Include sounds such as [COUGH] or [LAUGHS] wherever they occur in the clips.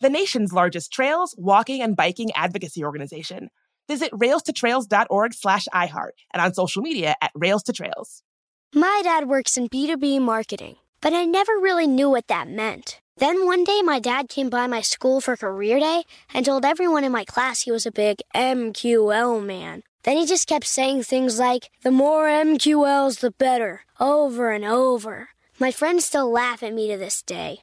the nation's largest trails, walking, and biking advocacy organization. Visit railstotrails.org slash iHeart and on social media at Rails to Trails. My dad works in B2B marketing, but I never really knew what that meant. Then one day, my dad came by my school for career day and told everyone in my class he was a big MQL man. Then he just kept saying things like, the more MQLs, the better, over and over. My friends still laugh at me to this day.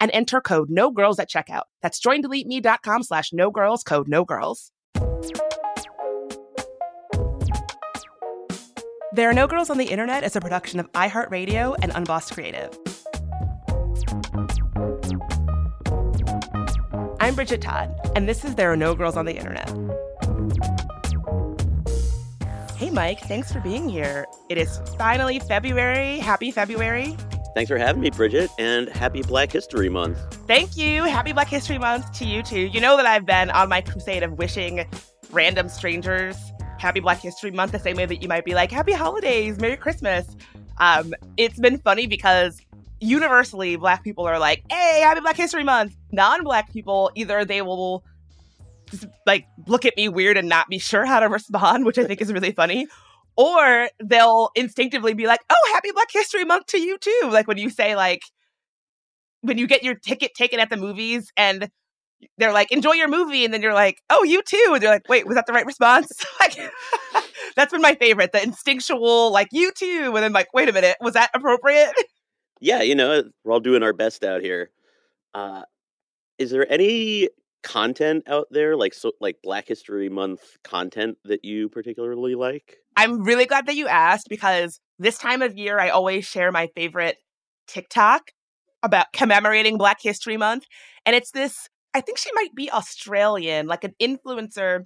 and enter code no girls at checkout. That's joindeleteme.com slash no girls, code no girls. There Are No Girls on the Internet is a production of iHeartRadio and Unbossed Creative. I'm Bridget Todd, and this is There Are No Girls on the Internet. Hey, Mike, thanks for being here. It is finally February. Happy February. Thanks for having me, Bridget, and happy Black History Month. Thank you. Happy Black History Month to you, too. You know that I've been on my crusade of wishing random strangers Happy Black History Month the same way that you might be like, Happy Holidays, Merry Christmas. Um, it's been funny because universally, Black people are like, Hey, Happy Black History Month. Non Black people, either they will just like look at me weird and not be sure how to [LAUGHS] respond, which I think is really funny. Or they'll instinctively be like, "Oh, happy Black History Month to you too!" Like when you say like, when you get your ticket taken at the movies and they're like, enjoy your movie. And then you're like, oh, you too. And they're like, wait, was that the right response? [LAUGHS] like, [LAUGHS] that's been my favorite, the instinctual, like, you too. And then, like, wait a minute, was that appropriate? [LAUGHS] Yeah, you know, we're all doing our best out here. Uh, is there any content out there, like, so, like Black History Month content that you particularly like? I'm really glad that you asked because this time of year, I always share my favorite TikTok about commemorating Black History Month. And it's this I think she might be Australian, like an influencer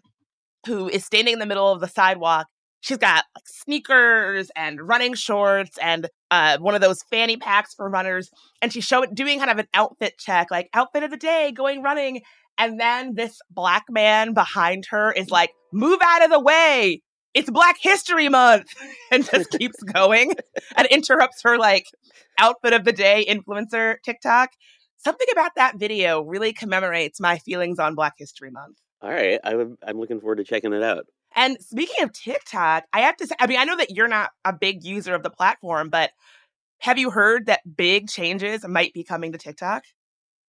who is standing in the middle of the sidewalk. She's got like sneakers and running shorts and uh, one of those fanny packs for runners. And she's showing doing kind of an outfit check, like outfit of the day, going running. And then this black man behind her is like, move out of the way. It's Black History Month. [LAUGHS] and just keeps [LAUGHS] going and interrupts her like outfit of the day influencer TikTok something about that video really commemorates my feelings on Black History Month. All right, I'm I'm looking forward to checking it out. And speaking of TikTok, I have to say, I mean, I know that you're not a big user of the platform, but have you heard that big changes might be coming to TikTok?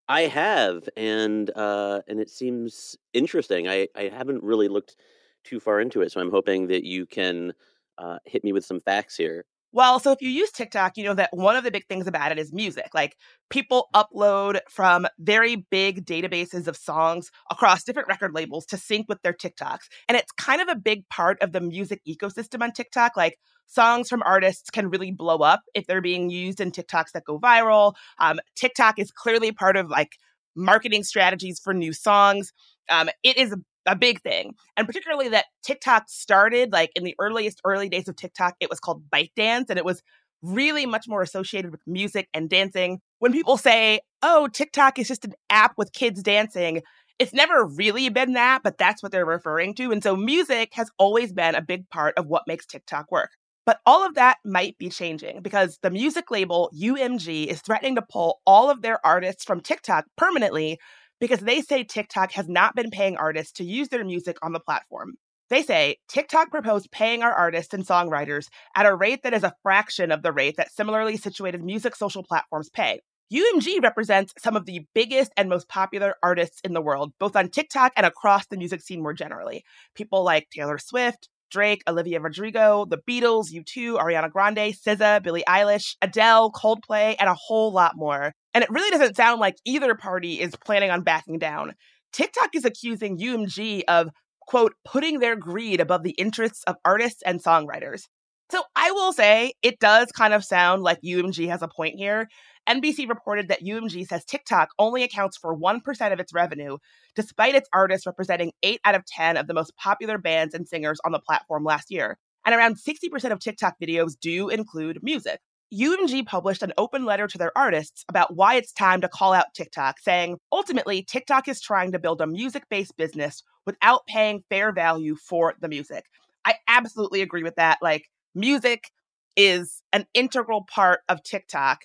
I have, and uh, and it seems interesting. I I haven't really looked too far into it, so I'm hoping that you can uh, hit me with some facts here. Well, so if you use TikTok, you know that one of the big things about it is music. Like people upload from very big databases of songs across different record labels to sync with their TikToks. And it's kind of a big part of the music ecosystem on TikTok. Like songs from artists can really blow up if they're being used in TikToks that go viral. Um, TikTok is clearly part of like marketing strategies for new songs. Um, it is a big thing. And particularly that TikTok started like in the earliest early days of TikTok, it was called ByteDance and it was really much more associated with music and dancing. When people say, oh, TikTok is just an app with kids dancing, it's never really been that, but that's what they're referring to. And so music has always been a big part of what makes TikTok work. But all of that might be changing because the music label UMG is threatening to pull all of their artists from TikTok permanently because they say TikTok has not been paying artists to use their music on the platform. They say TikTok proposed paying our artists and songwriters at a rate that is a fraction of the rate that similarly situated music social platforms pay. UMG represents some of the biggest and most popular artists in the world, both on TikTok and across the music scene more generally. People like Taylor Swift, Drake, Olivia Rodrigo, The Beatles, U2, Ariana Grande, SZA, Billie Eilish, Adele, Coldplay, and a whole lot more. And it really doesn't sound like either party is planning on backing down. TikTok is accusing UMG of, quote, putting their greed above the interests of artists and songwriters. So I will say it does kind of sound like UMG has a point here. NBC reported that UMG says TikTok only accounts for 1% of its revenue, despite its artists representing 8 out of 10 of the most popular bands and singers on the platform last year. And around 60% of TikTok videos do include music. UMG published an open letter to their artists about why it's time to call out TikTok, saying, ultimately, TikTok is trying to build a music based business without paying fair value for the music. I absolutely agree with that. Like, music is an integral part of TikTok.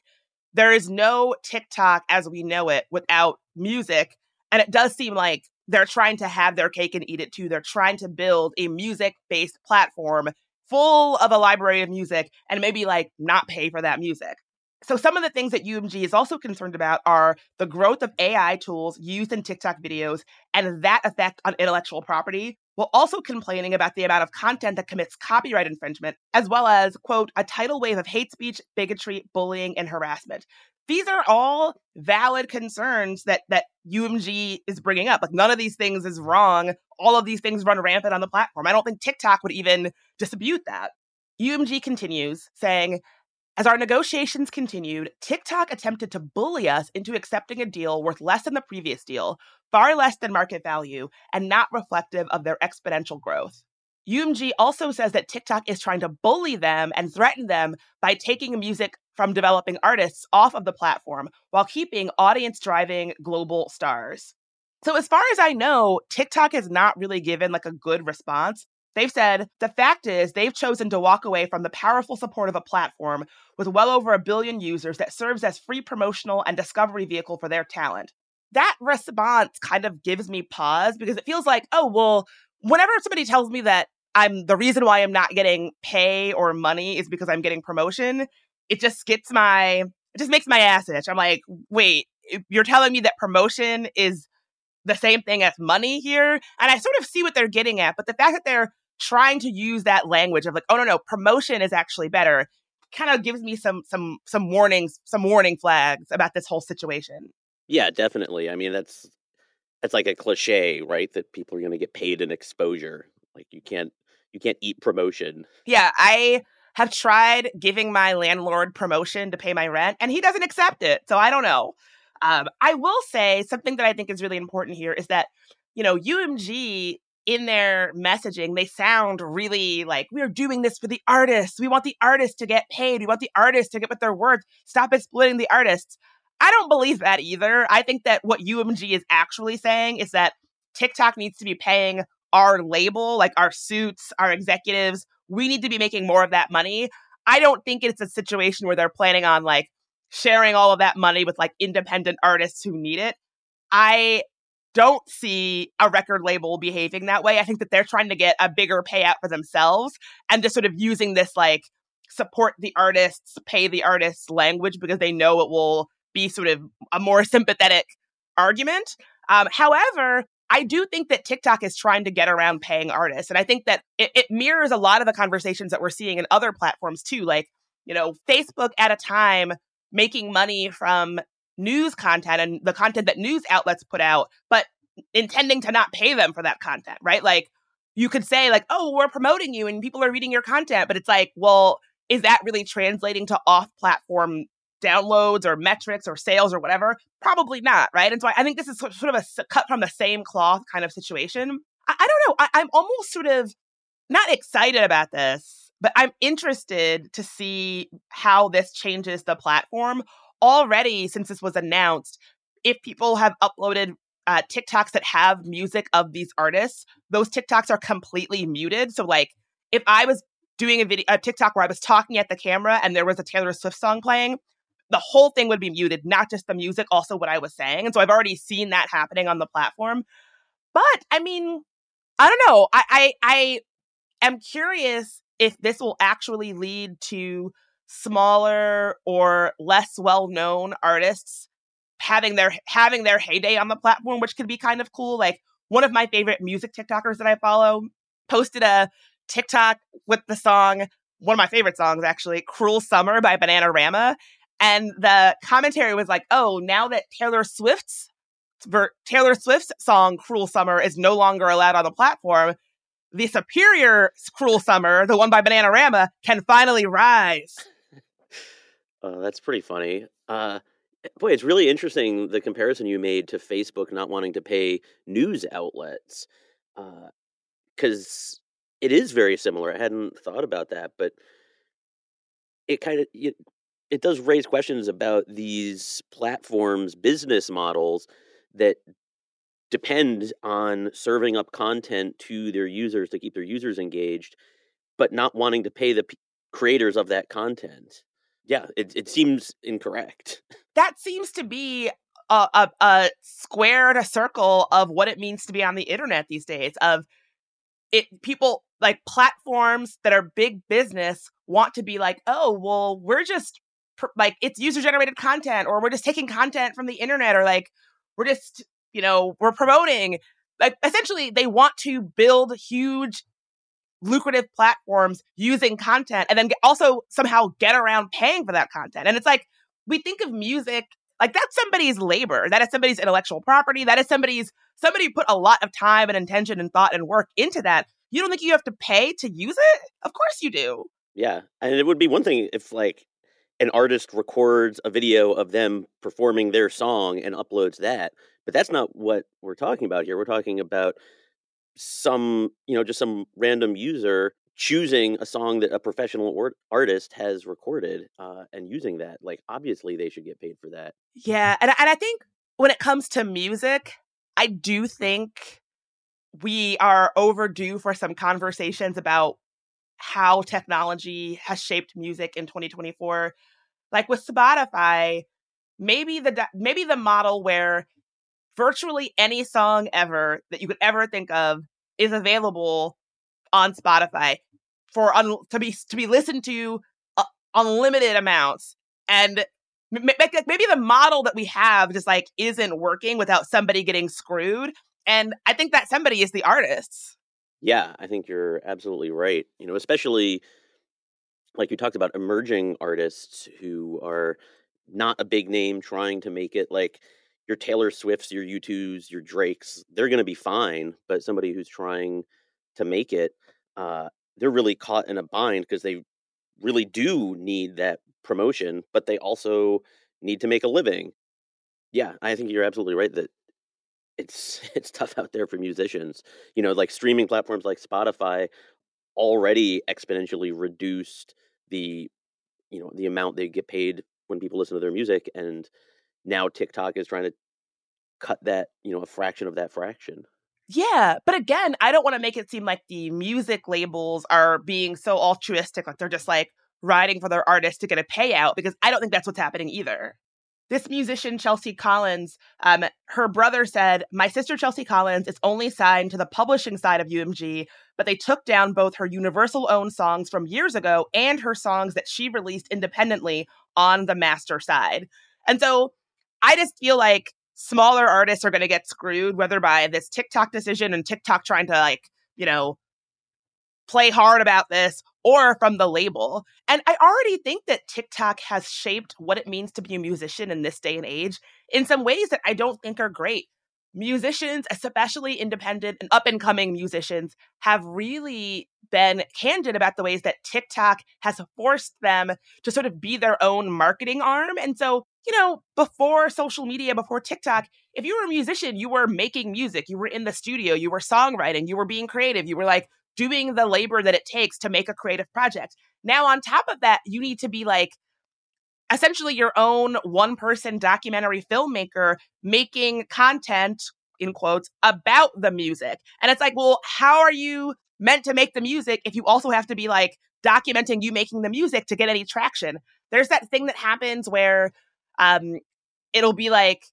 There is no TikTok as we know it without music. And it does seem like they're trying to have their cake and eat it too. They're trying to build a music based platform full of a library of music and maybe like not pay for that music. So, some of the things that UMG is also concerned about are the growth of AI tools used in TikTok videos and that effect on intellectual property, while also complaining about the amount of content that commits copyright infringement, as well as, quote, a tidal wave of hate speech, bigotry, bullying, and harassment. These are all valid concerns that that UMG is bringing up. Like none of these things is wrong. All of these things run rampant on the platform. I don't think TikTok would even dispute that. UMG continues saying, as our negotiations continued, TikTok attempted to bully us into accepting a deal worth less than the previous deal, far less than market value, and not reflective of their exponential growth. UMG also says that TikTok is trying to bully them and threaten them by taking music from developing artists off of the platform while keeping audience driving global stars. So, as far as I know, TikTok has not really given like a good response. They've said the fact is they've chosen to walk away from the powerful support of a platform with well over a billion users that serves as free promotional and discovery vehicle for their talent. That response kind of gives me pause because it feels like, oh, well, whenever somebody tells me that I'm the reason why I'm not getting pay or money is because I'm getting promotion, it just gets my it just makes my ass itch. I'm like, wait, you're telling me that promotion is the same thing as money here? And I sort of see what they're getting at, but the fact that they're trying to use that language of like, oh no, no, promotion is actually better, kind of gives me some some some warnings, some warning flags about this whole situation. Yeah, definitely. I mean, that's that's like a cliche, right? That people are going to get paid in exposure. Like you can't you can't eat promotion. Yeah, I have tried giving my landlord promotion to pay my rent, and he doesn't accept it. So I don't know. Um, I will say something that I think is really important here is that, you know, UMG in their messaging, they sound really like we're doing this for the artists. We want the artists to get paid. We want the artists to get what they're worth. Stop exploiting the artists. I don't believe that either. I think that what UMG is actually saying is that TikTok needs to be paying our label, like our suits, our executives, we need to be making more of that money. I don't think it's a situation where they're planning on like sharing all of that money with like independent artists who need it. I don't see a record label behaving that way. I think that they're trying to get a bigger payout for themselves and just sort of using this like support the artists, pay the artists language because they know it will be sort of a more sympathetic argument. Um, however, I do think that TikTok is trying to get around paying artists. And I think that it, it, mirrors a lot of the conversations that we're seeing in other platforms too. Like you know, Facebook at a time making money from news content and the content that news outlets put out, but intending to not pay them for that content, right? Like you could say like, "Oh, we're promoting you and people are reading your content," but it's like, well, is that really translating to off-platform downloads or metrics or sales or whatever? Probably not, right? And so I, think this is sort of a cut from the same cloth kind of situation. I, I don't know. I, I'm almost sort of not excited about this, but I'm interested to see how this changes the platform. Already, since this was announced, if people have uploaded uh, TikToks that have music of these artists, those TikToks are completely muted. So, like, if I was doing a video, a TikTok where I was talking at the camera and there was a Taylor Swift song playing, the whole thing would be muted, not just the music, also what I was saying. And so I've already seen that happening on the platform. But I mean, I don't know. I I, I am curious if this will actually lead to smaller or less well-known artists having their having their heyday on the platform, which could be kind of cool. Like one of my favorite music TikTokers that I follow posted a TikTok with the song, one of my favorite songs actually, Cruel Summer by Bananarama. And the commentary was like, oh, now that Taylor Swift's Taylor Swift's song Cruel Summer is no longer allowed on the platform, the superior Cruel Summer, the one by Bananarama, can finally rise. Oh, that's pretty funny. Uh, boy, it's really interesting the comparison you made to Facebook not wanting to pay news outlets. Because uh, it is very similar. I hadn't thought about that, but it kind of it, it does raise questions about these platforms' business models that depend on serving up content to their users to keep their users engaged, but not wanting to pay the p- creators of that content. Yeah, it, it seems incorrect. [LAUGHS] That seems to be a, a, a square and a circle of what it means to be on the internet these days. Of it, people like platforms that are big business want to be like, oh, well, we're just like it's user generated content, or we're just taking content from the internet, or like we're just you know we're promoting. Like essentially, they want to build huge lucrative platforms using content and then also somehow get around paying for that content. And it's like, we think of music like that's somebody's labor, that is somebody's intellectual property, that is somebody's, somebody put a lot of time and intention and thought and work into that. You don't think you have to pay to use it? Of course you do. Yeah. And it would be one thing if, like, an artist records a video of them performing their song and uploads that. But that's not what we're talking about here. We're talking about some, you know, just some random user choosing a song that a professional or- artist has recorded uh, and using that. Like, obviously, they should get paid for that. Yeah, and and I think when it comes to music, I do think we are overdue for some conversations about how technology has shaped music in 2024. Like with Spotify, maybe the maybe the model where virtually any song ever that you could ever think of is available on Spotify for un- to be to be listened to uh, unlimited amounts. And maybe the model that we have just like isn't working without somebody getting screwed. And i think that somebody is the artists yeah i think you're absolutely right. You know especially like you talked about emerging artists who are not a big name trying to make it like your Taylor Swifts, your U2s, your Drakes, they're going to be fine. But somebody who's trying to make it, uh, they're really caught in a bind because they really do need that promotion, but they also need to make a living. Yeah, I think you're absolutely right that it's [LAUGHS] it's tough out there for musicians. You know, like streaming platforms like Spotify already exponentially reduced the you know the amount they get paid when people listen to their music and now TikTok is trying to cut that, you know, a fraction of that fraction. Yeah, but again, I don't want to make it seem like the music labels are being so altruistic, like they're just like riding for their artists to get a payout, because I don't think that's what's happening either. This musician, Chelsea Collins, um, her brother said, My sister, Chelsea Collins, is only signed to the publishing side of UMG, but they took down both her Universal owned songs from years ago and her songs that she released independently on the master side. And so I just feel like smaller artists are going to get screwed, whether by this TikTok decision and TikTok trying to like, you know, play hard about this, or from the label. And I already think that TikTok has shaped what it means to be a musician in this day and age in some ways that I don't think are great. Musicians, especially independent and up and coming musicians, have really been candid about the ways that TikTok has forced them to sort of be their own marketing arm. And so, you know, before social media, before TikTok, if you were a musician, you were making music, you were in the studio, you were songwriting, you were being creative, you were like doing the labor that it takes to make a creative project. Now, on top of that, you need to be like essentially your own one person documentary filmmaker making content in quotes about the music. And it's like, well, how are you meant to make the music if you also have to be like documenting you making the music to get any traction? There's that thing that happens where um it'll be like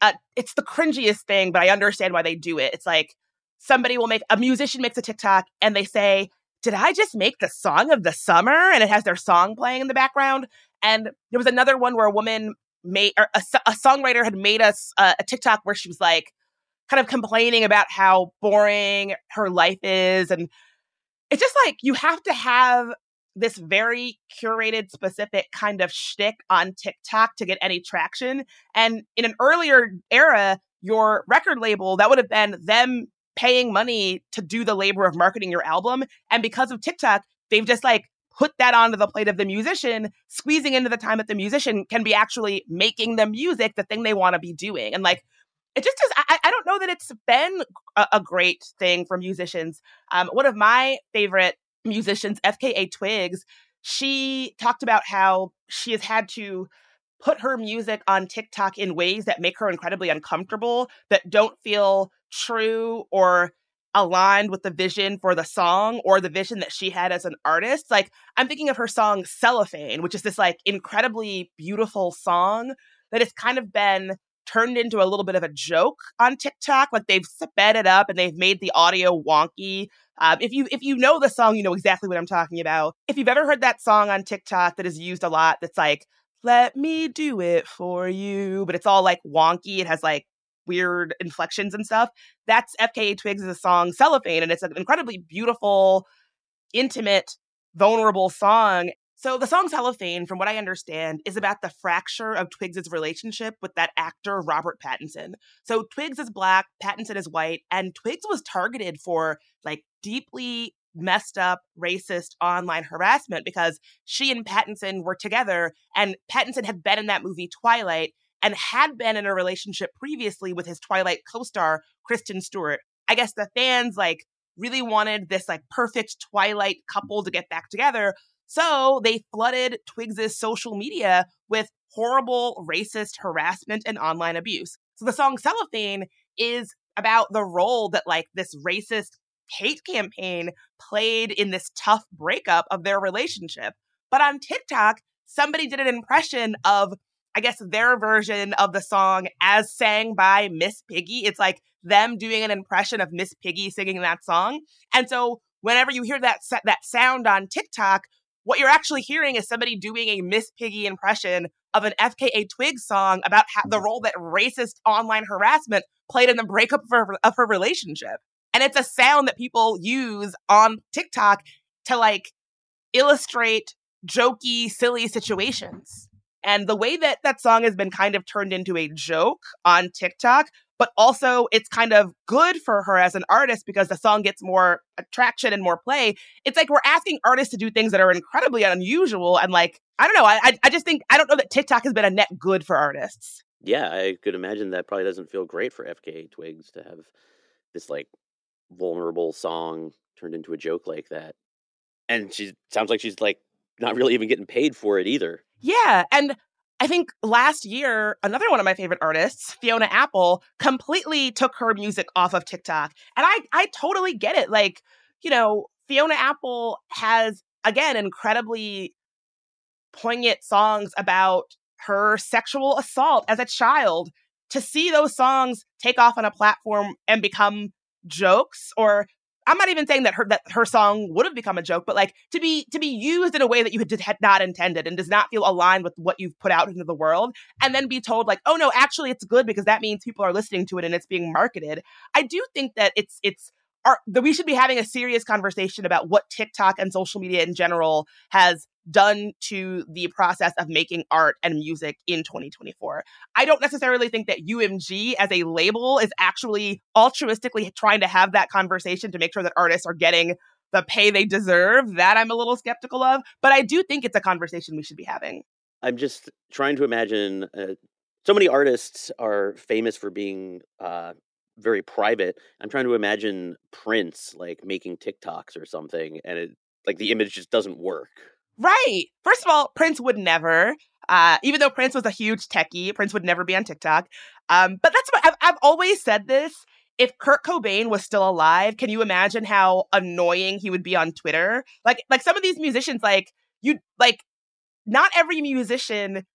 uh, it's the cringiest thing, but I understand why they do it. It's like somebody will make a musician makes a TikTok and they say, Did I just make the song of the summer? And it has their song playing in the background. And there was another one where a woman made, or a, a songwriter had made us uh, a TikTok where she was like, kind of complaining about how boring her life is. And it's just like you have to have this very curated, specific kind of shtick on TikTok to get any traction. And in an earlier era, your record label, that would have been them paying money to do the labor of marketing your album. And because of TikTok, they've just like put that onto the plate of the musician, squeezing into the time that the musician can be actually making the music, the thing they want to be doing. And like, it just is, I, I don't know that it's been a, a great thing for musicians. Um, one of my favorite musicians, FKA Twigs, she talked about how she has had to put her music on TikTok in ways that make her incredibly uncomfortable, that don't feel true or aligned with the vision for the song or the vision that she had as an artist. Like I'm thinking of her song Cellophane, which is this like incredibly beautiful song that has kind of been turned into a little bit of a joke on TikTok. Like they've sped it up and they've made the audio wonky. Um, if you if you know the song, you know exactly what I'm talking about. If you've ever heard that song on TikTok that is used a lot, that's like "Let me do it for you," but it's all like wonky. It has like weird inflections and stuff. That's FKA Twigs' song Cellophane, and it's an incredibly beautiful, intimate, vulnerable song. So the song Cellophane, from what I understand, is about the fracture of Twigs' relationship with that actor Robert Pattinson. So Twigs is black, Pattinson is white, and Twigs was targeted for like deeply messed up racist online harassment because she and Pattinson were together and Pattinson had been in that movie Twilight and had been in a relationship previously with his Twilight co-star Kristen Stewart. I guess the fans like really wanted this like perfect Twilight couple to get back together. So they flooded Twigs's social media with horrible racist harassment and online abuse. So the song Cellophane is about the role that like this racist hate campaign played in this tough breakup of their relationship. But on TikTok, somebody did an impression of I guess their version of the song as sang by Miss Piggy. It's like them doing an impression of Miss Piggy singing that song. And so whenever you hear that that sound on TikTok, what you're actually hearing is somebody doing a Miss Piggy impression of an FKA Twigs song about the role that racist online harassment played in the breakup of her, of her relationship. And it's a sound that people use on TikTok to like illustrate jokey, silly situations. And the way that that song has been kind of turned into a joke on TikTok, but also it's kind of good for her as an artist because the song gets more attraction and more play. It's like we're asking artists to do things that are incredibly unusual. And like, I don't know, I, I just think, I don't know that TikTok has been a net good for artists. Yeah, I could imagine that probably doesn't feel great for FKA Twigs to have this like vulnerable song turned into a joke like that. And she sounds like she's like not really even getting paid for it either. Yeah. And I think last year, another one of my favorite artists, Fiona Apple, completely took her music off of TikTok. And I, I totally get it. Like, you know, Fiona Apple has, again, incredibly poignant songs about her sexual assault as a child. To see those songs take off on a platform and become jokes or I'm not even saying that her that her song would have become a joke, but like to be to be used in a way that you had, had not intended and does not feel aligned with what you've put out into the world, and then be told like, oh no, actually it's good because that means people are listening to it and it's being marketed. I do think that it's it's are that we should be having a serious conversation about what TikTok and social media in general has done to the process of making art and music in 2024. I don't necessarily think that UMG as a label is actually altruistically trying to have that conversation to make sure that artists are getting the pay they deserve. That I'm a little skeptical of, but I do think it's a conversation we should be having. I'm just trying to imagine. Uh, so many artists are famous for being uh, very private. I'm trying to imagine Prince like making TikToks or something, and it like the image just doesn't work. Right. First of all, Prince would never. Uh, even though Prince was a huge techie, Prince would never be on TikTok. Um, but that's what I've, I've always said this. If Kurt Cobain was still alive, can you imagine how annoying he would be on Twitter? Like, like some of these musicians, like you, like not every musician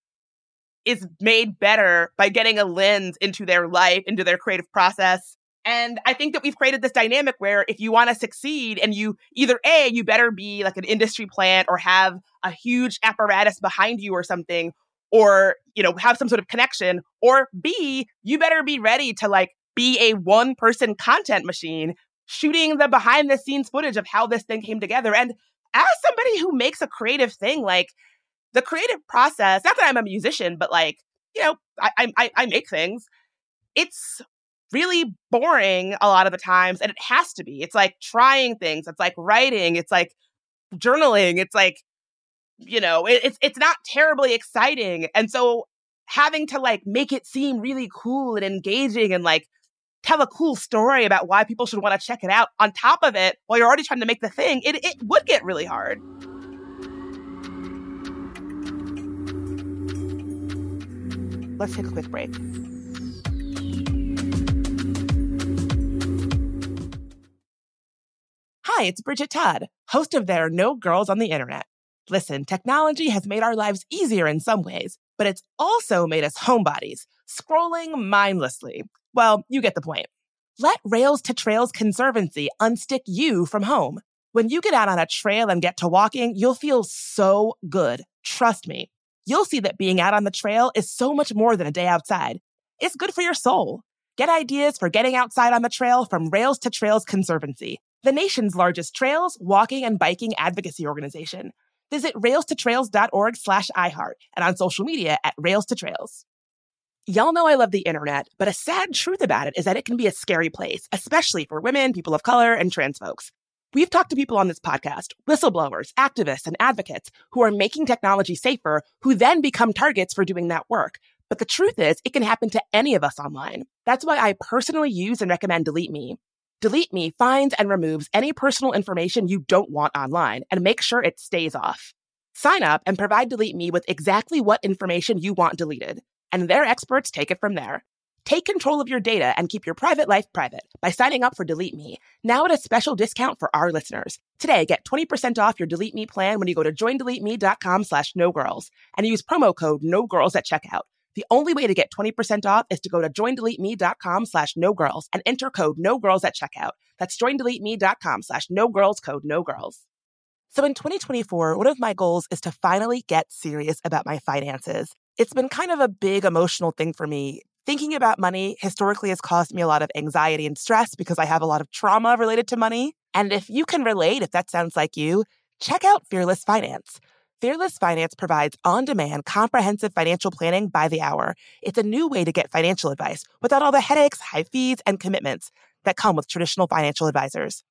is made better by getting a lens into their life, into their creative process. And I think that we've created this dynamic where if you want to succeed and you either A, you better be like an industry plant or have a huge apparatus behind you or something, or, you know, have some sort of connection, or B, you better be ready to like be a one person content machine shooting the behind the scenes footage of how this thing came together. And as somebody who makes a creative thing, like the creative process, not that I'm a musician, but like, you know, I, I, I make things. It's really boring a lot of the times, and it has to be. It's like trying things. It's like writing. It's like journaling. It's like, you know, it, it's it's not terribly exciting. And so having to like make it seem really cool and engaging and like tell a cool story about why people should want to check it out on top of it while you're already trying to make the thing, it, it would get really hard. Let's take a quick break. Hi, it's Bridget Todd, host of There Are No Girls on the Internet. Listen, technology has made our lives easier in some ways, but it's also made us homebodies, scrolling mindlessly. Well, you get the point. Let Rails to Trails Conservancy unstick you from home. When you get out on a trail and get to walking, you'll feel so good. Trust me you'll see that being out on the trail is so much more than a day outside. It's good for your soul. Get ideas for getting outside on the trail from Rails to Trails Conservancy, the nation's largest trails, walking, and biking advocacy organization. Visit railstotrails.org slash iHeart and on social media at Rails to Trails. Y'all know I love the internet, but a sad truth about it is that it can be a scary place, especially for women, people of color, and trans folks. We've talked to people on this podcast, whistleblowers, activists, and advocates who are making technology safer, who then become targets for doing that work. But the truth is, it can happen to any of us online. That's why I personally use and recommend Delete Me. Delete Me finds and removes any personal information you don't want online and make sure it stays off. Sign up and provide Delete Me with exactly what information you want deleted, and their experts take it from there. Take control of your data and keep your private life private by signing up for Delete Me, now at a special discount for our listeners. Today, get 20% off your Delete Me plan when you go to joindeleteme.com slash no girls and use promo code no girls at checkout. The only way to get 20% off is to go to joindeleteme.com slash no girls and enter code no girls at checkout. That's joindeleteme.com slash no girls code no girls. So in 2024, one of my goals is to finally get serious about my finances. It's been kind of a big emotional thing for me Thinking about money historically has caused me a lot of anxiety and stress because I have a lot of trauma related to money. And if you can relate, if that sounds like you, check out Fearless Finance. Fearless Finance provides on demand, comprehensive financial planning by the hour. It's a new way to get financial advice without all the headaches, high fees, and commitments that come with traditional financial advisors.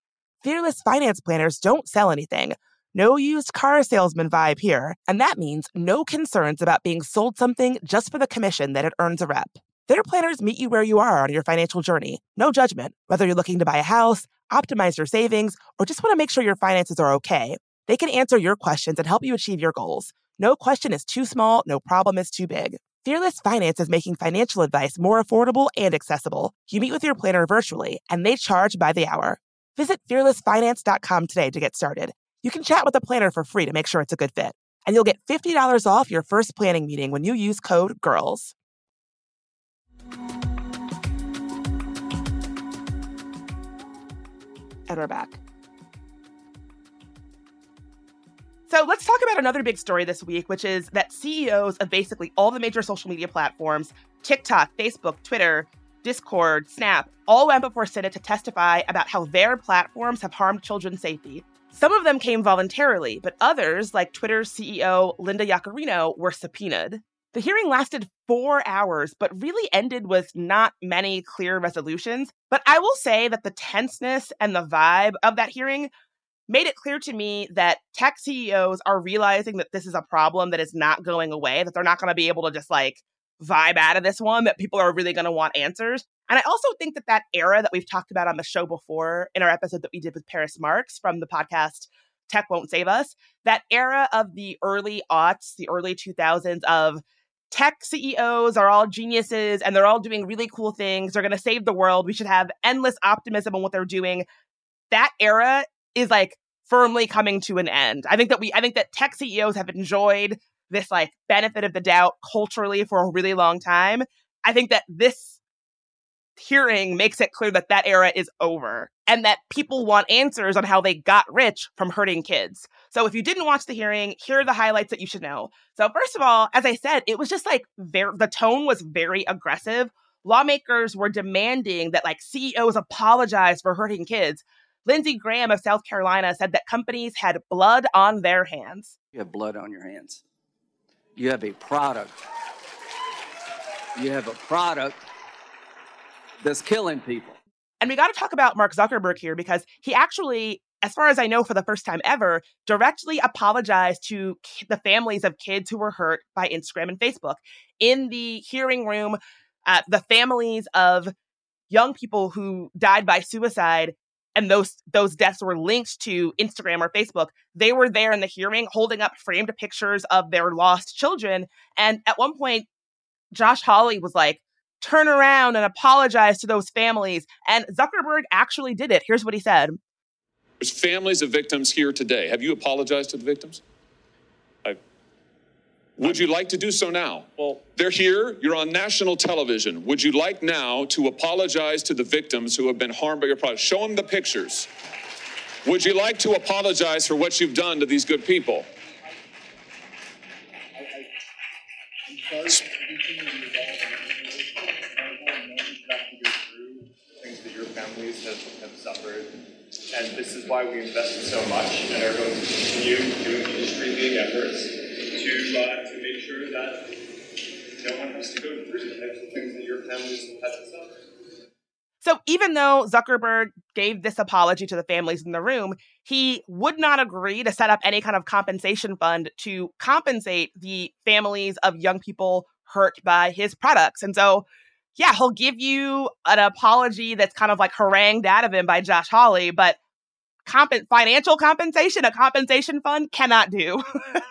Fearless Finance planners don't sell anything. No used car salesman vibe here. And that means no concerns about being sold something just for the commission that it earns a rep. Their planners meet you where you are on your financial journey. No judgment. Whether you're looking to buy a house, optimize your savings, or just want to make sure your finances are okay, they can answer your questions and help you achieve your goals. No question is too small, no problem is too big. Fearless Finance is making financial advice more affordable and accessible. You meet with your planner virtually, and they charge by the hour. Visit fearlessfinance.com today to get started. You can chat with a planner for free to make sure it's a good fit. And you'll get $50 off your first planning meeting when you use code GIRLS. And we're back. So let's talk about another big story this week, which is that CEOs of basically all the major social media platforms TikTok, Facebook, Twitter Discord, Snap, all went before Senate to testify about how their platforms have harmed children's safety. Some of them came voluntarily, but others, like Twitter's CEO Linda Yaccarino, were subpoenaed. The hearing lasted four hours, but really ended with not many clear resolutions. But I will say that the tenseness and the vibe of that hearing made it clear to me that tech CEOs are realizing that this is a problem that is not going away, that they're not going to be able to just like vibe out of this one, that people are really going to want answers. And I also think that that era that we've talked about on the show before in our episode that we did with Paris Marks from the podcast Tech Won't Save Us, that era of the early aughts, the early 2000s of tech CEOs are all geniuses and they're all doing really cool things. They're going to save the world. We should have endless optimism on what they're doing. That era is like firmly coming to an end. I think that we I think that tech CEOs have enjoyed this like benefit of the doubt culturally for a really long time. I think that this hearing makes it clear that that era is over and that people want answers on how they got rich from hurting kids. So if you didn't watch the hearing, here are the highlights that you should know. So first of all, as I said, it was just like very the tone was very aggressive. Lawmakers were demanding that like CEOs apologize for hurting kids. Lindsey Graham of South Carolina said that companies had blood on their hands. You have blood on your hands. You have a product. You have a product that's killing people. And we got to talk about Mark Zuckerberg here because he actually, as far as I know, for the first time ever, directly apologized to the families of kids who were hurt by Instagram and Facebook. In the hearing room, uh, the families of young people who died by suicide and those those deaths were linked to Instagram or Facebook. They were there in the hearing holding up framed pictures of their lost children. And at one point, Josh Hawley was like, turn around and apologize to those families. And Zuckerberg actually did it. Here's what he said. There's families of victims here today. Have you apologized to the victims? I, Would you like to do so now? Well, they're here. You're on national television. Would you like now to apologize to the victims who have been harmed by your product? Show them the pictures. Would you like to apologize for what you've done to these good people? Because we continue to evolve and have to go through things that your families have, have suffered. And this is why we invested so much and are going to continue doing industry-leading efforts to, uh, to make sure that no one has to go through the types of things that your families have had to suffer. So even though Zuckerberg gave this apology to the families in the room, he would not agree to set up any kind of compensation fund to compensate the families of young people hurt by his products. And so, yeah, he'll give you an apology that's kind of like harangued out of him by Josh Hawley, but comp- financial compensation, a compensation fund cannot do.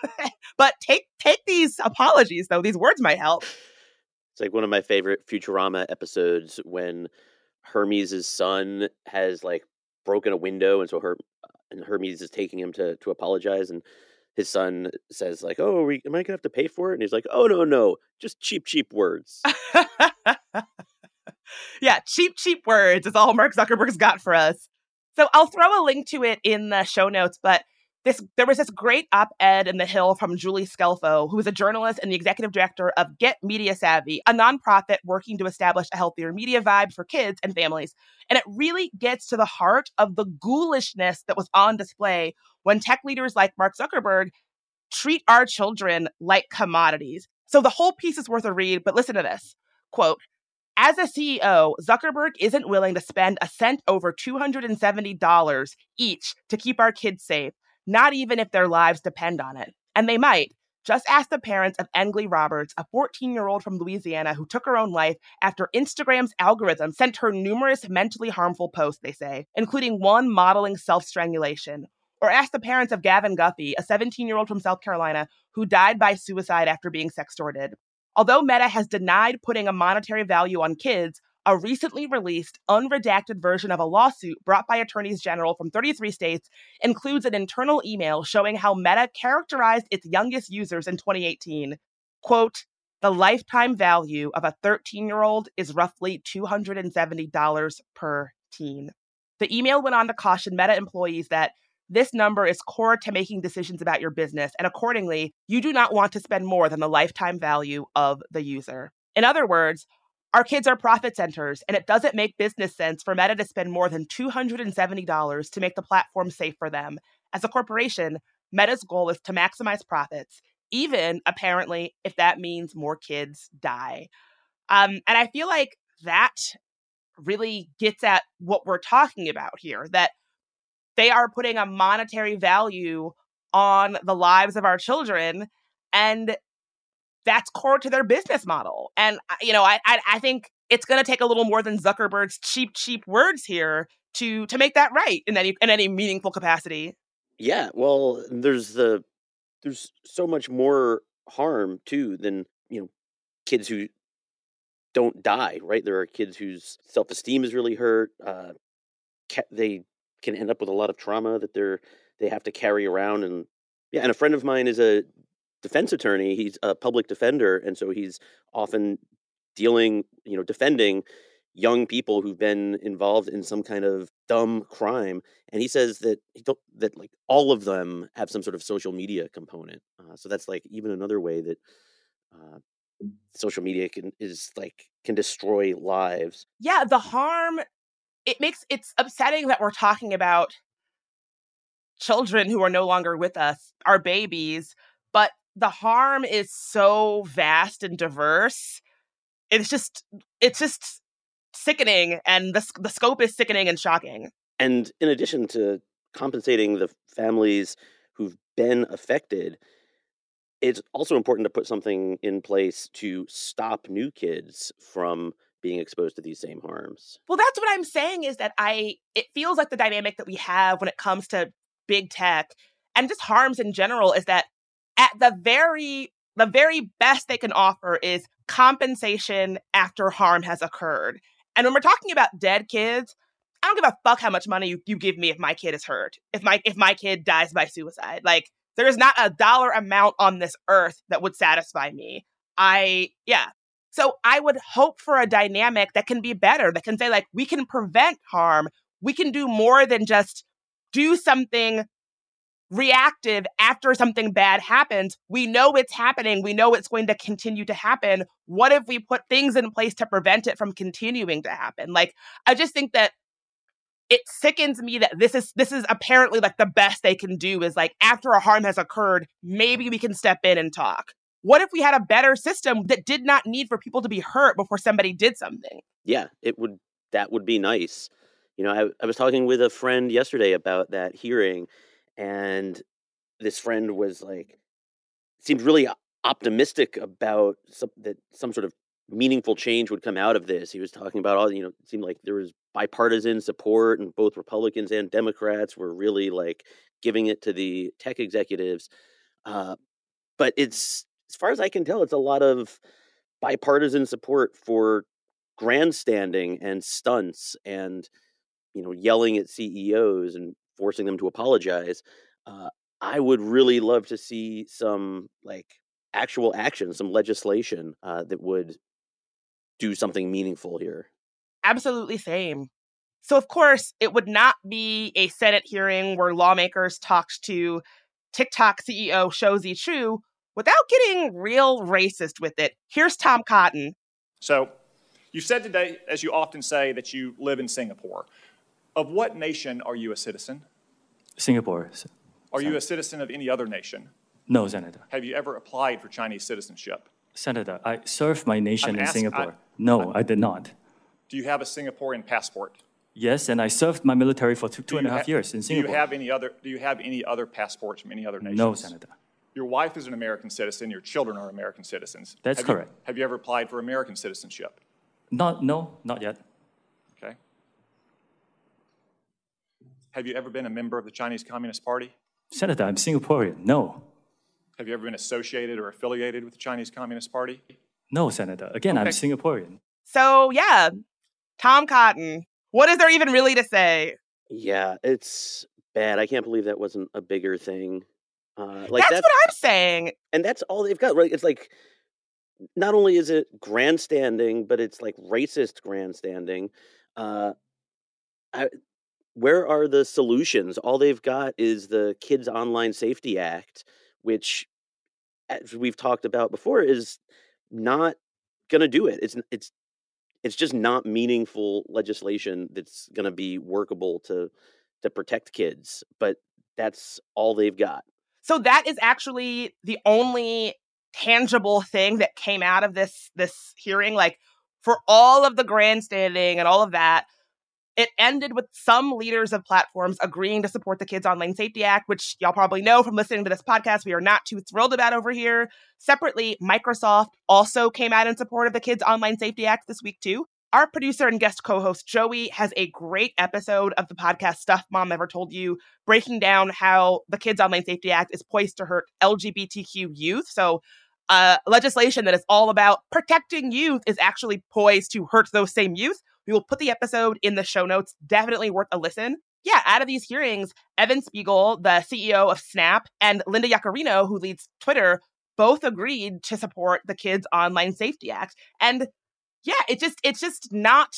[LAUGHS] but take take these apologies though; these words might help. It's like one of my favorite Futurama episodes when Hermes' son has like broken a window, and so her and Hermes is taking him to to apologize, and his son says like, "Oh, we, am I gonna have to pay for it?" And he's like, "Oh no, no, just cheap, cheap words." [LAUGHS] yeah, cheap, cheap words is all Mark Zuckerberg's got for us. So I'll throw a link to it in the show notes, but this there was this great op-ed in the Hill from Julie Scelfo, who is a journalist and the executive director of Get Media Savvy, a nonprofit working to establish a healthier media vibe for kids and families. And it really gets to the heart of the ghoulishness that was on display when tech leaders like Mark Zuckerberg treat our children like commodities. So the whole piece is worth a read, but listen to this. Quote, as a CEO, Zuckerberg isn't willing to spend a cent over $270 each to keep our kids safe not even if their lives depend on it. And they might. Just ask the parents of Englyn Roberts, a 14 year old from Louisiana who took her own life after Instagram's algorithm sent her numerous mentally harmful posts, they say, including one modeling self strangulation. Or ask the parents of Gavin Guffey, a 17 year old from South Carolina who died by suicide after being sextorted. Although Meta has denied putting a monetary value on kids, a recently released, unredacted version of a lawsuit brought by attorneys general from 33 states includes an internal email showing how Meta characterized its youngest users in 2018. Quote, the lifetime value of a 13 year old is roughly $270 per teen. The email went on to caution Meta employees that this number is core to making decisions about your business, and accordingly, you do not want to spend more than the lifetime value of the user. In other words, Our kids are profit centers, and it doesn't make business sense for Meta to spend more than $270 to make the platform safe for them. As a corporation, Meta's goal is to maximize profits, even apparently if that means more kids die. Um, and I feel like that really gets at what we're talking about here that they are putting a monetary value on the lives of our children. And that's core to their business model. And you know, I I, I think it's going to take a little more than Zuckerberg's cheap cheap words here to to make that right in any in any meaningful capacity. Yeah, well, there's the there's so much more harm too than you know kids who don't die. Right, there are kids whose self esteem is really hurt. Uh, they can end up with a lot of trauma that they're they have to carry around and yeah and a friend of mine is a defense attorney. He's a public defender, and so he's often dealing, you know, defending young people who've been involved in some kind of dumb crime. And he says that he that like all of them have some sort of social media component. Uh, so that's like even another way that uh, social media can is like can destroy lives. Yeah, the harm it makes it's upsetting that we're talking about children who are no longer with us, our babies, but the harm is so vast and diverse. It's just it's just sickening and the the scope is sickening and shocking. And in addition to compensating the families who've been affected, it's also important to put something in place to stop new kids from being exposed to these same harms. Well, that's what I'm saying is that I it feels like the dynamic that we have when it comes to big tech and just harms in general is that at the very the very best they can offer is compensation after harm has occurred. And when we're talking about dead kids, I don't give a fuck how much money you, you give me if my kid is hurt. If my if my kid dies by suicide. Like there is not a dollar amount on this earth that would satisfy me. I yeah. So I would hope for a dynamic that can be better, that can say like we can prevent harm. We can do more than just do something reactive after something bad happens. We know it's happening. We know it's going to continue to happen. What if we put things in place to prevent it from continuing to happen? Like, I just think that it sickens me that this is this is apparently like the best they can do is like after a harm has occurred, maybe we can step in and talk. What if we had a better system that did not need for people to be hurt before somebody did something? Yeah, it would that would be nice. You know, I, I was talking with a friend yesterday about that hearing and this friend was like seemed really optimistic about some, that some sort of meaningful change would come out of this. He was talking about all, you know, it seemed like there was bipartisan support and both Republicans and Democrats were really like giving it to the tech executives. Uh, but it's, as far as I can tell, it's a lot of bipartisan support for grandstanding and stunts and, you know, yelling at CEOs and forcing them to apologize. Uh, I would really love to see some like actual action, some legislation uh, that would do something meaningful here. Absolutely same. So, of course, it would not be a Senate hearing where lawmakers talked to TikTok CEO Shou Zi Chew without getting real racist with it. Here's Tom Cotton. So, you said today, as you often say, that you live in Singapore. Of what nation are you a citizen? Singapore. Are you a citizen of any other nation? No, Senator. Have you ever applied for Chinese citizenship? Senator, I served my nation I'm in ask- Singapore. I- no, I did not. Do you have a Singaporean passport? Yes, and I served my military for two, two Do and a you half ha- years in Singapore. Do Singapore. you have any other? Do you have any other passports from any other nation? no, Senator. Your wife is an American citizen. Your children are American citizens. That's Have you- correct. have you ever applied for American citizenship? Not, no, not yet. Okay. Have you ever been a member of the Chinese Communist Party? Senator, I'm Singaporean. No, Have you ever been associated or affiliated with the Chinese Communist Party? no, Senator. Again, I'm Singaporean. So, yeah, Tom Cotton. What is there even really to say? Yeah, it's bad. I can't believe that wasn't a bigger thing. Uh, like that's, that's, what I'm saying. and that's all they've got. Right? It's like not only is it grandstanding, but it's like racist grandstanding. Uh, I, where are the solutions? All they've got is the Kids Online Safety Act, which, as we've talked about before, is not going to do it. It's it's it's just not meaningful legislation that's going to be workable to to protect kids. But that's all they've got. So that is actually the only tangible thing that came out of this this hearing. Like for all of the grandstanding and all of that, it ended with some leaders of platforms agreeing to support the Kids Online Safety Act, which y'all probably know from listening to this podcast. We are not too thrilled about over here. Separately, Microsoft also came out in support of the Kids Online Safety Act this week, too. Our producer and guest co host, Joey, has a great episode of the podcast Stuff Mom Never Told You, breaking down how the Kids Online Safety Act is poised to hurt LGBTQ youth. So, uh, legislation that is all about protecting youth is actually poised to hurt those same youth. We will put the episode in the show notes. Definitely worth a listen. Yeah, out of these hearings, Evan Spiegel, the CEO of Snap, and Linda Yaccarino, who leads Twitter, both agreed to support the Kids Online Safety Act. And yeah, it just it's just not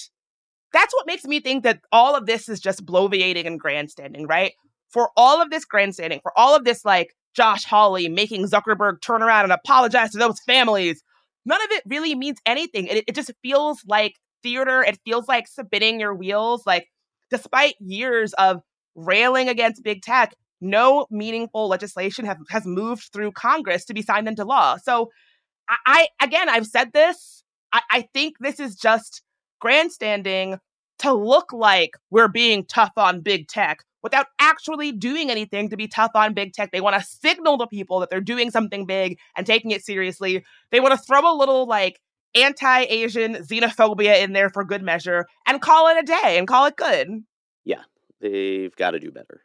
that's what makes me think that all of this is just bloviating and grandstanding, right? For all of this grandstanding, for all of this like Josh Hawley making Zuckerberg turn around and apologize to those families, none of it really means anything. It, it just feels like theater. It feels like spinning your wheels. Like, despite years of railing against big tech, no meaningful legislation have, has moved through Congress to be signed into law. So, I, I again, I've said this. I, I think this is just grandstanding to look like we're being tough on big tech without actually doing anything to be tough on big tech. They want to signal to people that they're doing something big and taking it seriously. They want to throw a little like anti Asian xenophobia in there for good measure and call it a day and call it good. Yeah, they've got to do better.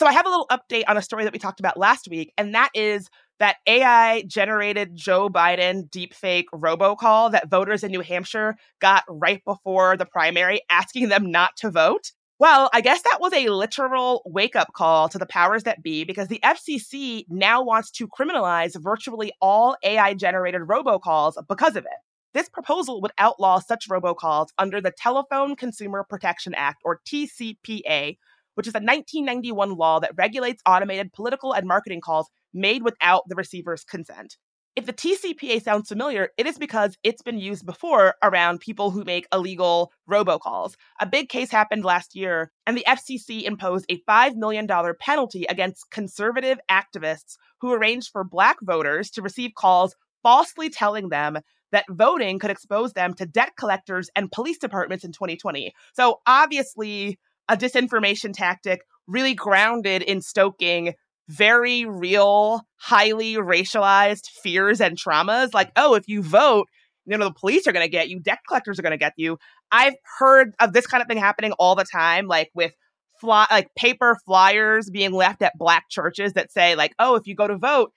So I have a little update on a story that we talked about last week, and that is that AI generated Joe Biden deepfake robocall that voters in New Hampshire got right before the primary, asking them not to vote. Well, I guess that was a literal wake up call to the powers that be because the FCC now wants to criminalize virtually all AI generated robocalls because of it. This proposal would outlaw such robocalls under the Telephone Consumer Protection Act, or TCPA, which is a 1991 law that regulates automated political and marketing calls made without the receiver's consent. If the TCPA sounds familiar, it is because it's been used before around people who make illegal robocalls. A big case happened last year, and the FCC imposed a $5 million penalty against conservative activists who arranged for Black voters to receive calls falsely telling them that voting could expose them to debt collectors and police departments in 2020. So, obviously, a disinformation tactic really grounded in stoking very real, highly racialized fears and traumas. Like, oh, if you vote, you know, the police are going to get you, debt collectors are going to get you. I've heard of this kind of thing happening all the time, like with fly, like paper flyers being left at black churches that say, like, oh, if you go to vote,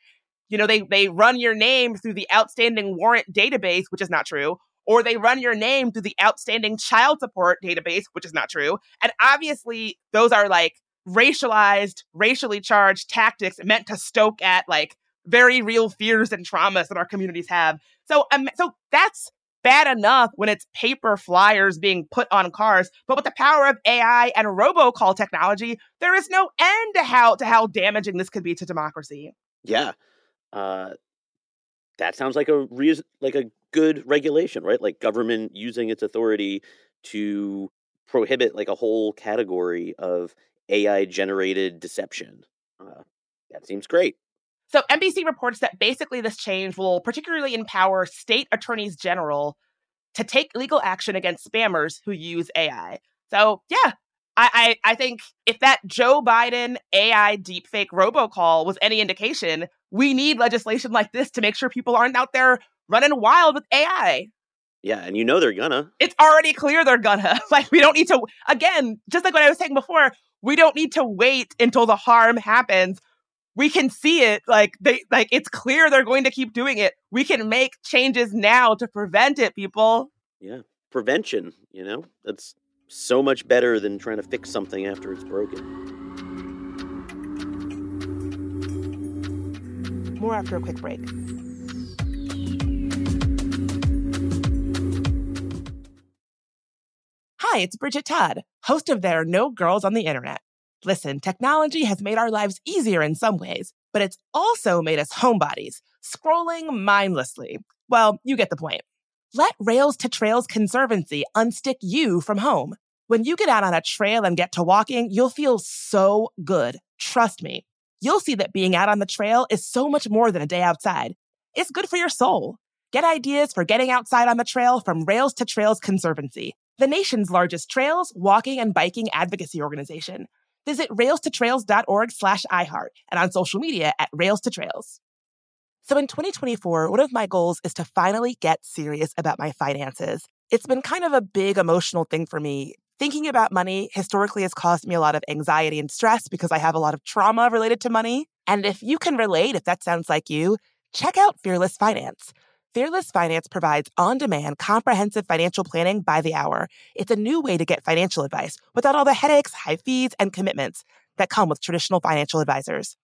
you know, they they run your name through the outstanding warrant database, which is not true, or they run your name through the outstanding child support database, which is not true. And obviously, those are like racialized, racially charged tactics meant to stoke at like very real fears and traumas that our communities have. So, um, so that's bad enough when it's paper flyers being put on cars, but with the power of AI and robocall technology, there is no end to how to how damaging this could be to democracy. Yeah, uh, that sounds like a reason, like a good regulation, right? Like government using its authority to prohibit like a whole category of AI generated deception. Uh, that seems great. So NBC reports that basically this change will particularly empower state attorneys general to take legal action against spammers who use AI. So yeah, I, I, I think if that Joe Biden AI deepfake robocall was any indication, we need legislation like this to make sure people aren't out there running wild with AI. Yeah, and you know they're gonna. It's already clear they're gonna. [LAUGHS] Like we don't need to again, just like what I was saying before, we don't need to wait until the harm happens. We can see it like they like it's clear they're going to keep doing it. We can make changes now to prevent it, people. Yeah. Prevention, you know? That's so much better than trying to fix something after it's broken. More after a quick break. Hi, it's Bridget Todd, host of There Are No Girls on the Internet. Listen, technology has made our lives easier in some ways, but it's also made us homebodies, scrolling mindlessly. Well, you get the point. Let Rails to Trails Conservancy unstick you from home. When you get out on a trail and get to walking, you'll feel so good. Trust me. You'll see that being out on the trail is so much more than a day outside. It's good for your soul. Get ideas for getting outside on the trail from Rails to Trails Conservancy, the nation's largest trails, walking, and biking advocacy organization. Visit railstotrails.org slash iHeart and on social media at Rails to Trails. So in 2024, one of my goals is to finally get serious about my finances. It's been kind of a big emotional thing for me. Thinking about money historically has caused me a lot of anxiety and stress because I have a lot of trauma related to money. And if you can relate, if that sounds like you, check out Fearless Finance. Fearless Finance provides on demand, comprehensive financial planning by the hour. It's a new way to get financial advice without all the headaches, high fees, and commitments that come with traditional financial advisors.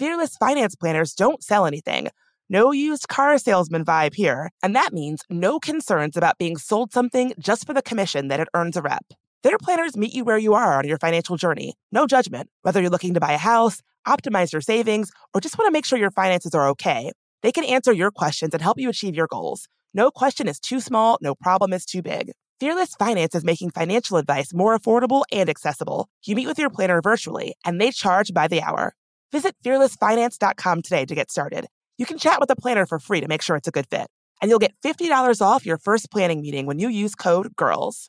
Fearless Finance planners don't sell anything. No used car salesman vibe here, and that means no concerns about being sold something just for the commission that it earns a rep. Their planners meet you where you are on your financial journey. No judgment, whether you're looking to buy a house, optimize your savings, or just want to make sure your finances are okay. They can answer your questions and help you achieve your goals. No question is too small, no problem is too big. Fearless Finance is making financial advice more affordable and accessible. You meet with your planner virtually, and they charge by the hour. Visit fearlessfinance.com today to get started. You can chat with a planner for free to make sure it's a good fit. And you'll get $50 off your first planning meeting when you use code GIRLS.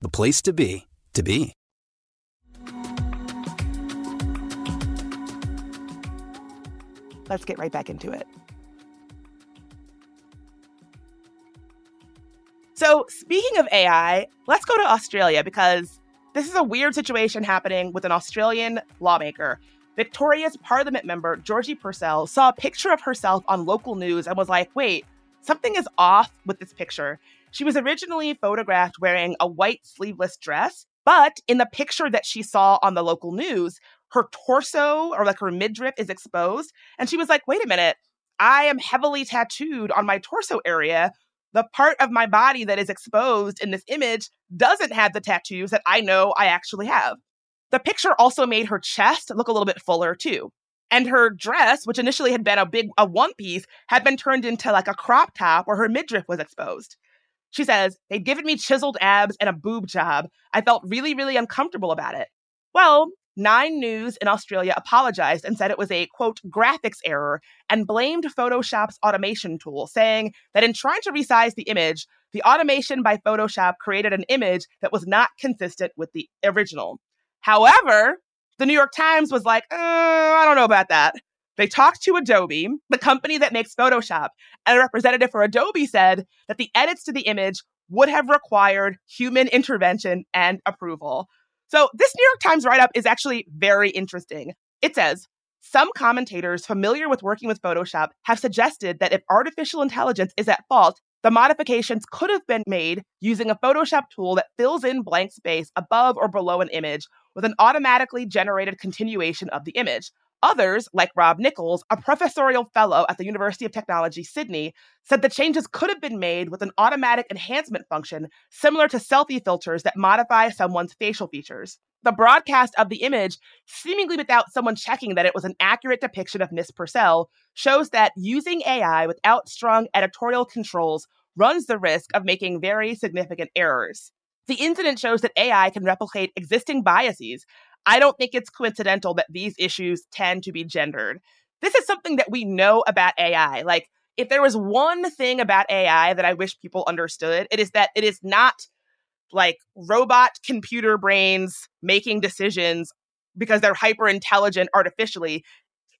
the place to be, to be. Let's get right back into it. So, speaking of AI, let's go to Australia because this is a weird situation happening with an Australian lawmaker. Victoria's parliament member, Georgie Purcell, saw a picture of herself on local news and was like, wait, something is off with this picture. She was originally photographed wearing a white sleeveless dress, but in the picture that she saw on the local news, her torso or like her midriff is exposed. And she was like, wait a minute, I am heavily tattooed on my torso area. The part of my body that is exposed in this image doesn't have the tattoos that I know I actually have. The picture also made her chest look a little bit fuller too. And her dress, which initially had been a big a one piece, had been turned into like a crop top where her midriff was exposed. She says, they'd given me chiseled abs and a boob job. I felt really, really uncomfortable about it. Well, Nine News in Australia apologized and said it was a quote graphics error and blamed Photoshop's automation tool, saying that in trying to resize the image, the automation by Photoshop created an image that was not consistent with the original. However, the New York Times was like, uh, I don't know about that. They talked to Adobe, the company that makes Photoshop, and a representative for Adobe said that the edits to the image would have required human intervention and approval. So, this New York Times write up is actually very interesting. It says, some commentators familiar with working with Photoshop have suggested that if artificial intelligence is at fault, the modifications could have been made using a Photoshop tool that fills in blank space above or below an image with an automatically generated continuation of the image. Others, like Rob Nicholls, a professorial fellow at the University of Technology, Sydney, said the changes could have been made with an automatic enhancement function similar to selfie filters that modify someone's facial features. The broadcast of the image, seemingly without someone checking that it was an accurate depiction of Miss Purcell, shows that using AI without strong editorial controls runs the risk of making very significant errors. The incident shows that AI can replicate existing biases. I don't think it's coincidental that these issues tend to be gendered. This is something that we know about AI. Like, if there was one thing about AI that I wish people understood, it is that it is not like robot computer brains making decisions because they're hyper intelligent artificially.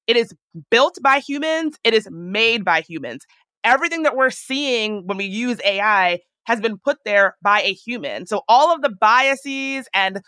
It is built by humans, it is made by humans. Everything that we're seeing when we use AI has been put there by a human. So all of the biases and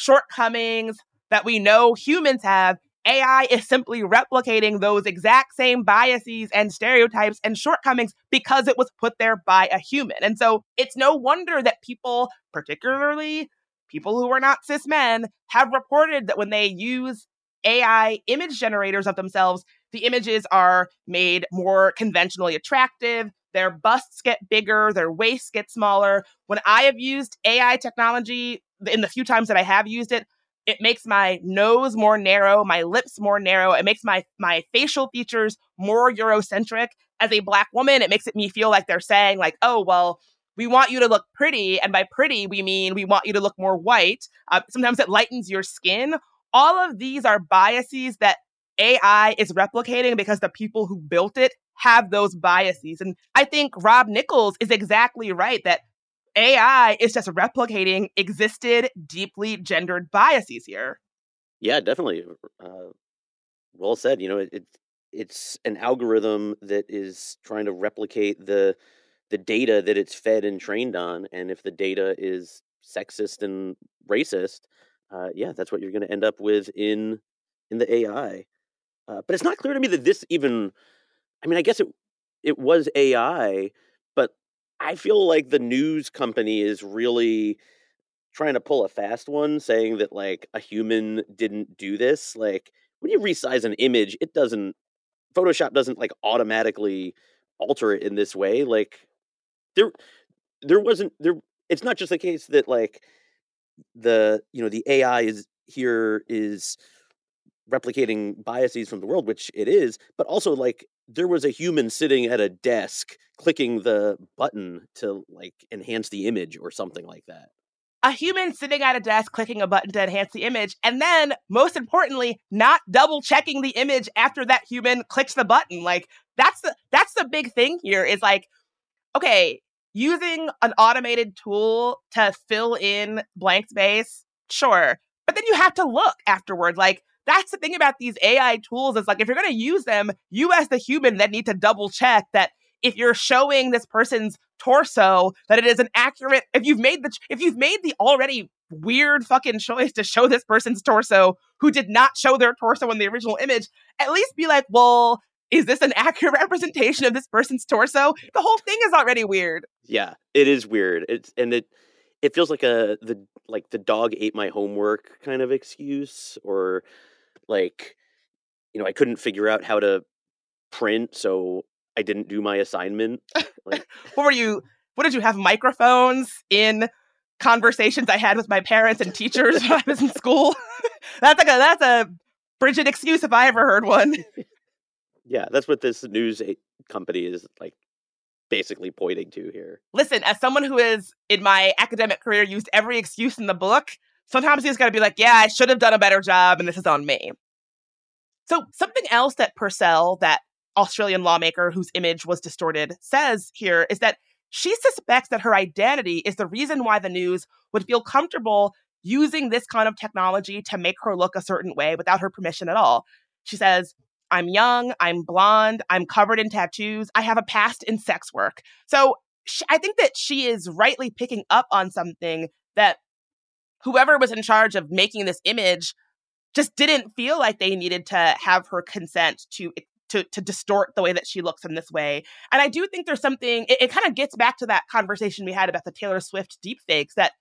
shortcomings that we know humans have, AI is simply replicating those exact same biases and stereotypes and shortcomings because it was put there by a human. And so it's no wonder that people, particularly people who are not cis men, have reported that when they use AI image generators of themselves, the images are made more conventionally attractive. Their busts get bigger, their waists get smaller. When I have used AI technology, in the few times that I have used it, it makes my nose more narrow, my lips more narrow. It makes my my facial features more Eurocentric. As a black woman, it makes it me feel like they're saying like, "Oh, well, we want you to look pretty, and by pretty we mean we want you to look more white." Uh, sometimes it lightens your skin. All of these are biases that AI is replicating because the people who built it have those biases. And I think Rob Nicholls is exactly right that AI is just replicating existed, deeply gendered biases here. Yeah, definitely. Uh, well said. You know, it, it it's an algorithm that is trying to replicate the the data that it's fed and trained on, and if the data is sexist and racist, uh, yeah, that's what you're going to end up with in in the AI. Uh, but it's not clear to me that this even. I mean, I guess it it was AI, I feel like the news company is really trying to pull a fast one, saying that like a human didn't do this. Like when you resize an image, it doesn't. Photoshop doesn't like automatically alter it in this way. Like there, there wasn't there. It's not just the case that like the you know the AI is here is replicating biases from the world, which it is, but also like there was a human sitting at a desk clicking the button to like enhance the image or something like that. A human sitting at a desk clicking a button to enhance the image, and then, most importantly, not double checking the image after that human clicks the button. Like that's the that's the big thing here is like, okay, using an automated tool to fill in blank space, sure. But then you have to look afterward. Like that's the thing about these AI tools is like if you're going to use them, you as the human then need to double check that if you're showing this person's torso that it is an accurate if you've made the if you've made the already weird fucking choice to show this person's torso who did not show their torso in the original image at least be like well is this an accurate [LAUGHS] representation of this person's torso? The whole thing is already weird. Yeah it is weird. It's and it it feels like a the like the dog ate my homework kind of excuse or like you know i couldn't figure out how to print so i didn't do my assignment like [LAUGHS] what were you what did you have microphones in conversations i had with my parents and teachers [LAUGHS] when i was in school? [LAUGHS] That's like a that's a Bridget excuse if i ever heard one. Yeah that's what this news company is like basically pointing to here. Listen as someone who is in my academic career used every excuse in the book sometimes you just got to be like, yeah, I should have done a better job, and this is on me. So, something else that Purcell, that Australian lawmaker whose image was distorted, says here is that she suspects that her identity is the reason why the news would feel comfortable using this kind of technology to make her look a certain way without her permission at all. She says, I'm young, I'm blonde, I'm covered in tattoos, I have a past in sex work. So she, I think that she is rightly picking up on something that whoever was in charge of making this image just didn't feel like they needed to have her consent to to to distort the way that she looks in this way. And I do think there's something it, it kind of gets back to that conversation we had about the Taylor Swift deepfakes that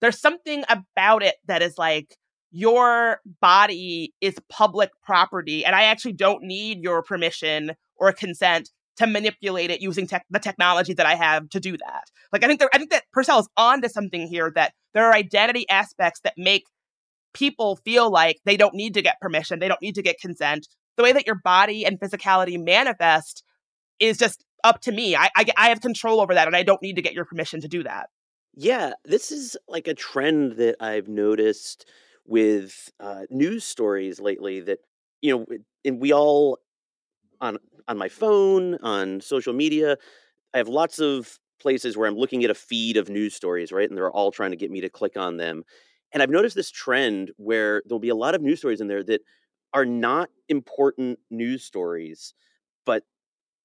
there's something about it that is like your body is public property and I actually don't need your permission or consent to manipulate it using tech, the technology that I have to do that. Like I think there, I think that Purcell is onto something here that there are identity aspects that make people feel like they don't need to get permission, they don't need to get consent. The way that your body and physicality manifest is just up to me. I, I, I have control over that, and I don't need to get your permission to do that. Yeah, this is like a trend that I've noticed with uh, news stories lately. That you know, and we all on on my phone, on social media. I have lots of places where I'm looking at a feed of news stories, right? And they're all trying to get me to click on them. And I've noticed this trend where there'll be a lot of news stories in there that are not important news stories, but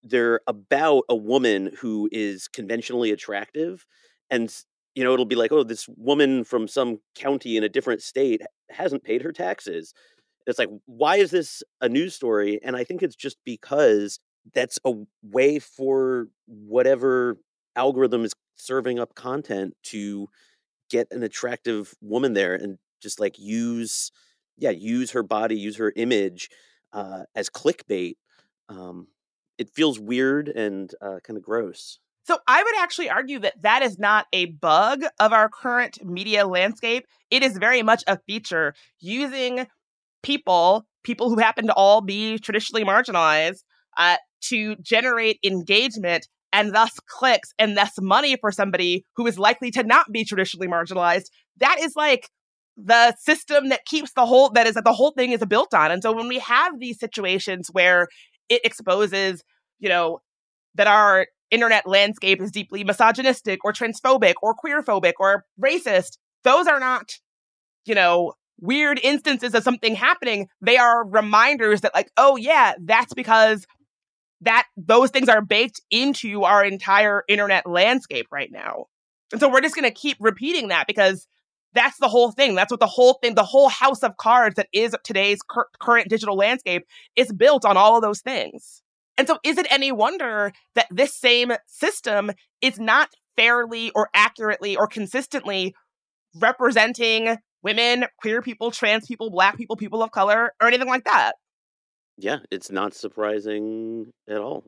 they're about a woman who is conventionally attractive. And, you know, it'll be like, oh, this woman from some county in a different state hasn't paid her taxes. It's like, why is this a news story? And I think it's just because that's a way for whatever algorithm is serving up content to get an attractive woman there and just like use yeah use her body use her image uh, as clickbait um, it feels weird and uh, kind of gross so I would actually argue that that is not a bug of our current media landscape. It is very much a feature using people, people who happen to all be traditionally marginalized, uh, to generate engagement and thus clicks and thus money for somebody who is likely to not be traditionally marginalized. That is like the system that keeps the whole that is that the whole thing is built on. And so when we have these situations where it exposes, you know, that our internet landscape is deeply misogynistic or transphobic or queerphobic or racist, those are not, you know, weird instances of something happening. They are reminders that like, oh yeah, that's because that those things are baked into our entire internet landscape right now. And so we're just going to keep repeating that because that's the whole thing. That's what the whole thing, the whole house of cards that is today's cur- current digital landscape is built on all of those things. And so is it any wonder that this same system is not fairly or accurately or consistently representing women, queer people, trans people, black people, people of color, or anything like that? Yeah, it's not surprising at all.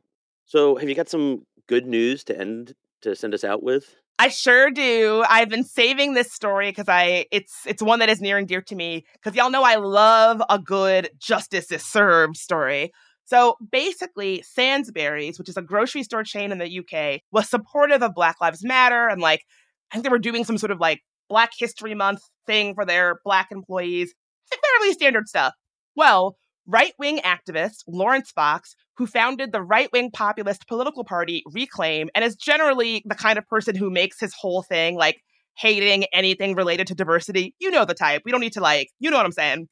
So, have you got some good news to end to send us out with? I sure do. I've been saving this story because I it's it's one that is near and dear to me because y'all know I love a good justice is served story. So basically, Sainsbury's, which is a grocery store chain in the UK, was supportive of Black Lives Matter and like I think they were doing some sort of like Black History Month thing for their black employees. Fairly standard stuff. Well, right wing activist Laurence Fox, who founded the right wing populist political party Reclaim and is generally the kind of person who makes his whole thing like hating anything related to diversity. You know the type. We don't need to like, you know what I'm saying.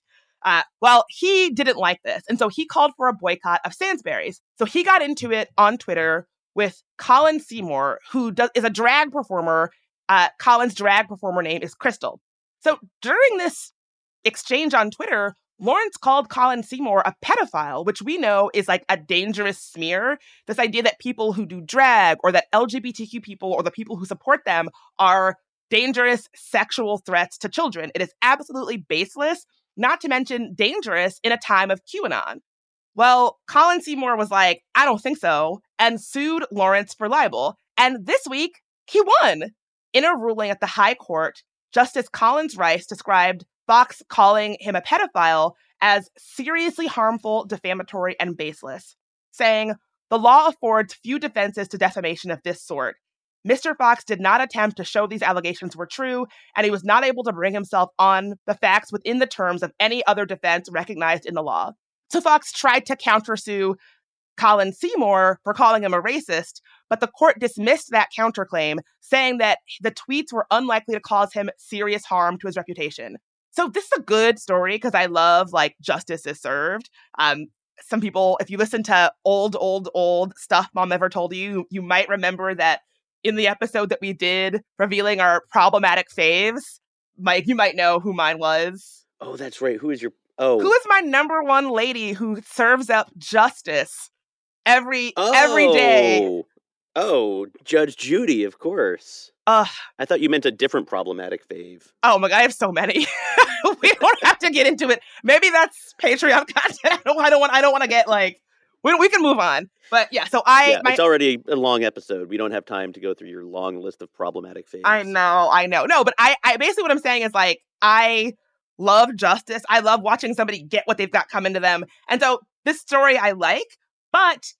Uh, well, he didn't like this. And so he called for a boycott of Sainsbury's. So he got into it on Twitter with Colin Seymour, who does, is a drag performer. Uh, Colin's drag performer name is Crystal. So during this exchange on Twitter, Laurence called Colin Seymour a pedophile, which we know is like a dangerous smear. This idea that people who do drag or that LGBTQ people or the people who support them are dangerous sexual threats to children. It is absolutely baseless, not to mention dangerous in a time of QAnon. Well, Colin Seymour was like, I don't think so, and sued Laurence for libel. And this week, he won. In a ruling at the High Court, Justice Collins Rice described Fox calling him a pedophile as seriously harmful, defamatory, and baseless, saying, The law affords few defenses to defamation of this sort. Mr. Fox did not attempt to show these allegations were true, and he was not able to bring himself on the facts within the terms of any other defense recognized in the law. So Fox tried to countersue Colin Seymour for calling him a racist, but the court dismissed that counterclaim, saying that the tweets were unlikely to cause him serious harm to his reputation. So this is a good story because I love like justice is served. Um, some people, if you listen to old, old, old stuff mom ever told you, you might remember that in the episode that we did revealing our problematic faves, Mike, you might know who mine was. Oh, that's right. Who is your oh Who is my number one lady who serves up justice every oh. every day? Oh. Judge Judy, of course. Uh, I thought you meant a different problematic fave. Oh my god, I have so many. [LAUGHS] we don't have to get into it. Maybe that's Patreon [LAUGHS] content. I don't, I don't want. I don't want to get like. We, we can move on. But yeah, so I. Yeah, my, it's already a long episode. We don't have time to go through your long list of problematic faves. I know, I know. No, but I, I basically what I'm saying is like I love justice. I love watching somebody get what they've got coming to them, and so this story I like, but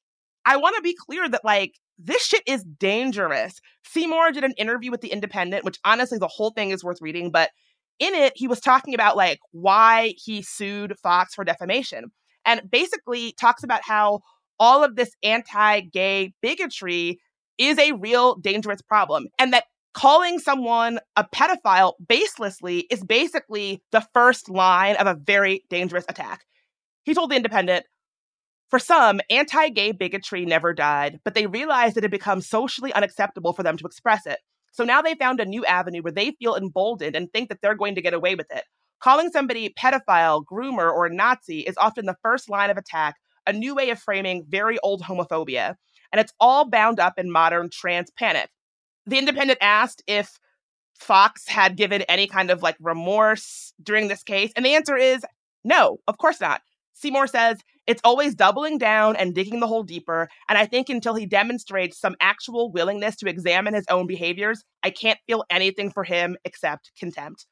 I want to be clear that like this shit is dangerous. Seymour did an interview with The Independent, which honestly, the whole thing is worth reading. But in it, he was talking about like why he sued Fox for defamation and basically talks about how all of this anti gay bigotry is a real dangerous problem and that calling someone a pedophile baselessly is basically the first line of a very dangerous attack. He told The Independent, for some, anti gay bigotry never died, but they realized it had become socially unacceptable for them to express it. So now they found a new avenue where they feel emboldened and think that they're going to get away with it. Calling somebody pedophile, groomer, or Nazi is often the first line of attack, a new way of framing very old homophobia. And it's all bound up in modern trans panic. The Independent asked if Fox had given any kind of like remorse during this case. And the answer is no, of course not. Seymour says it's always doubling down and digging the hole deeper. And I think until he demonstrates some actual willingness to examine his own behaviors, I can't feel anything for him except contempt.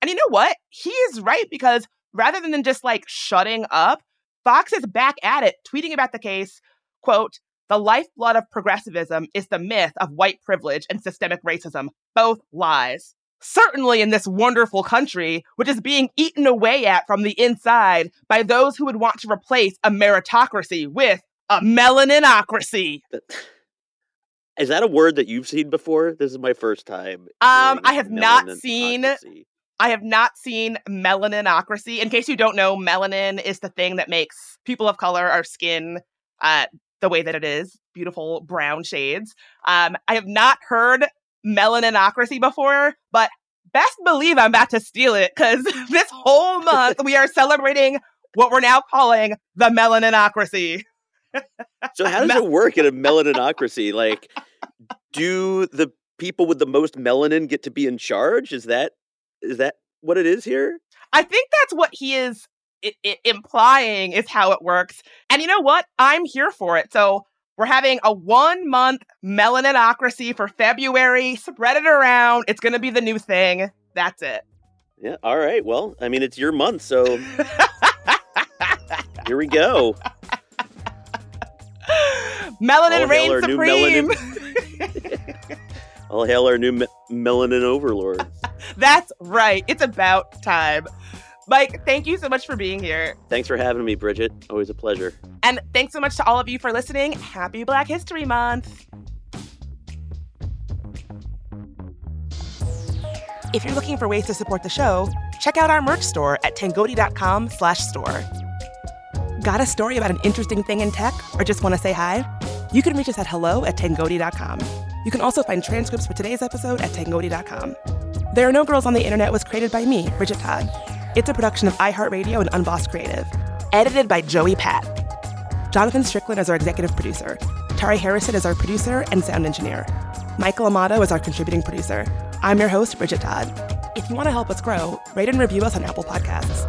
And you know what? He is right because rather than just like shutting up, Fox is back at it, tweeting about the case. Quote, the lifeblood of progressivism is the myth of white privilege and systemic racism, both lies certainly in this wonderful country, which is being eaten away at from the inside by those who would want to replace a meritocracy with a melaninocracy. [SIGHS] Is that a word that you've seen before? This is my first time. Um, I have not seen. I have not seen melaninocracy. In case you don't know, melanin is the thing that makes people of color, our skin, uh, the way that it is, beautiful brown shades. Um, I have not heard melaninocracy before, but best believe I'm about to steal it because [LAUGHS] this whole month we are celebrating what we're now calling the melaninocracy. so how does it work in a melaninocracy? Like, do the people with the most melanin get to be in charge? Is that is that what it is here? I think that's what he is I- I- implying is how it works. And you know what? I'm here for it. So we're having a one month melaninocracy for February. Spread it around. It's going to be the new thing. That's it. Yeah. All right. Well, I mean, it's your month, so [LAUGHS] here we go. Melanin reigns supreme. Melanin. [LAUGHS] All hail our new me- melanin overlords. That's right. It's about time. Mike, thank you so much for being here. Thanks for having me, Bridget. Always a pleasure. And thanks so much to all of you for listening. Happy Black History Month. If you're looking for ways to support the show, check out our merch store at tangoti.com slash store. Got a story about an interesting thing in tech or just want to say hi? You can reach us at hello at tangoti.com. You can also find transcripts for today's episode at tangoti.com. There Are No Girls on the Internet was created by me, Bridget Todd. It's a production of iHeartRadio and Unbossed Creative. Edited by Joey Patt. Jonathan Strickland is our executive producer. Tari Harrison is our producer and sound engineer. Michael Amato is our contributing producer. I'm your host, Bridget Todd. If you want to help us grow, rate and review us on Apple Podcasts.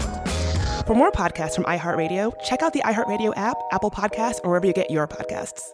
For more podcasts from iHeartRadio, check out the iHeartRadio app, Apple Podcasts, or wherever you get your podcasts.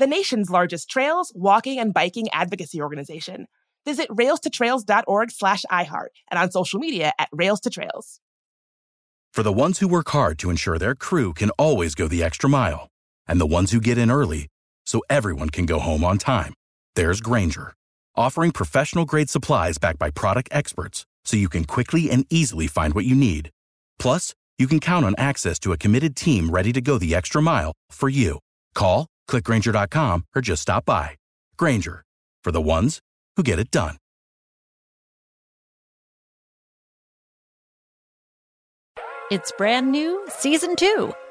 the nation's largest trails, walking, and biking advocacy organization. Visit railstotrails.org slash iHeart and on social media at Rails to Trails. For the ones who work hard to ensure their crew can always go the extra mile, and the ones who get in early so everyone can go home on time, there's Grainger, offering professional grade supplies backed by product experts so you can quickly and easily find what you need. Plus, you can count on access to a committed team ready to go the extra mile for you. Call, clickgrainger.com, or just stop by. Grainger, for the ones who get it done. It's brand new, season two.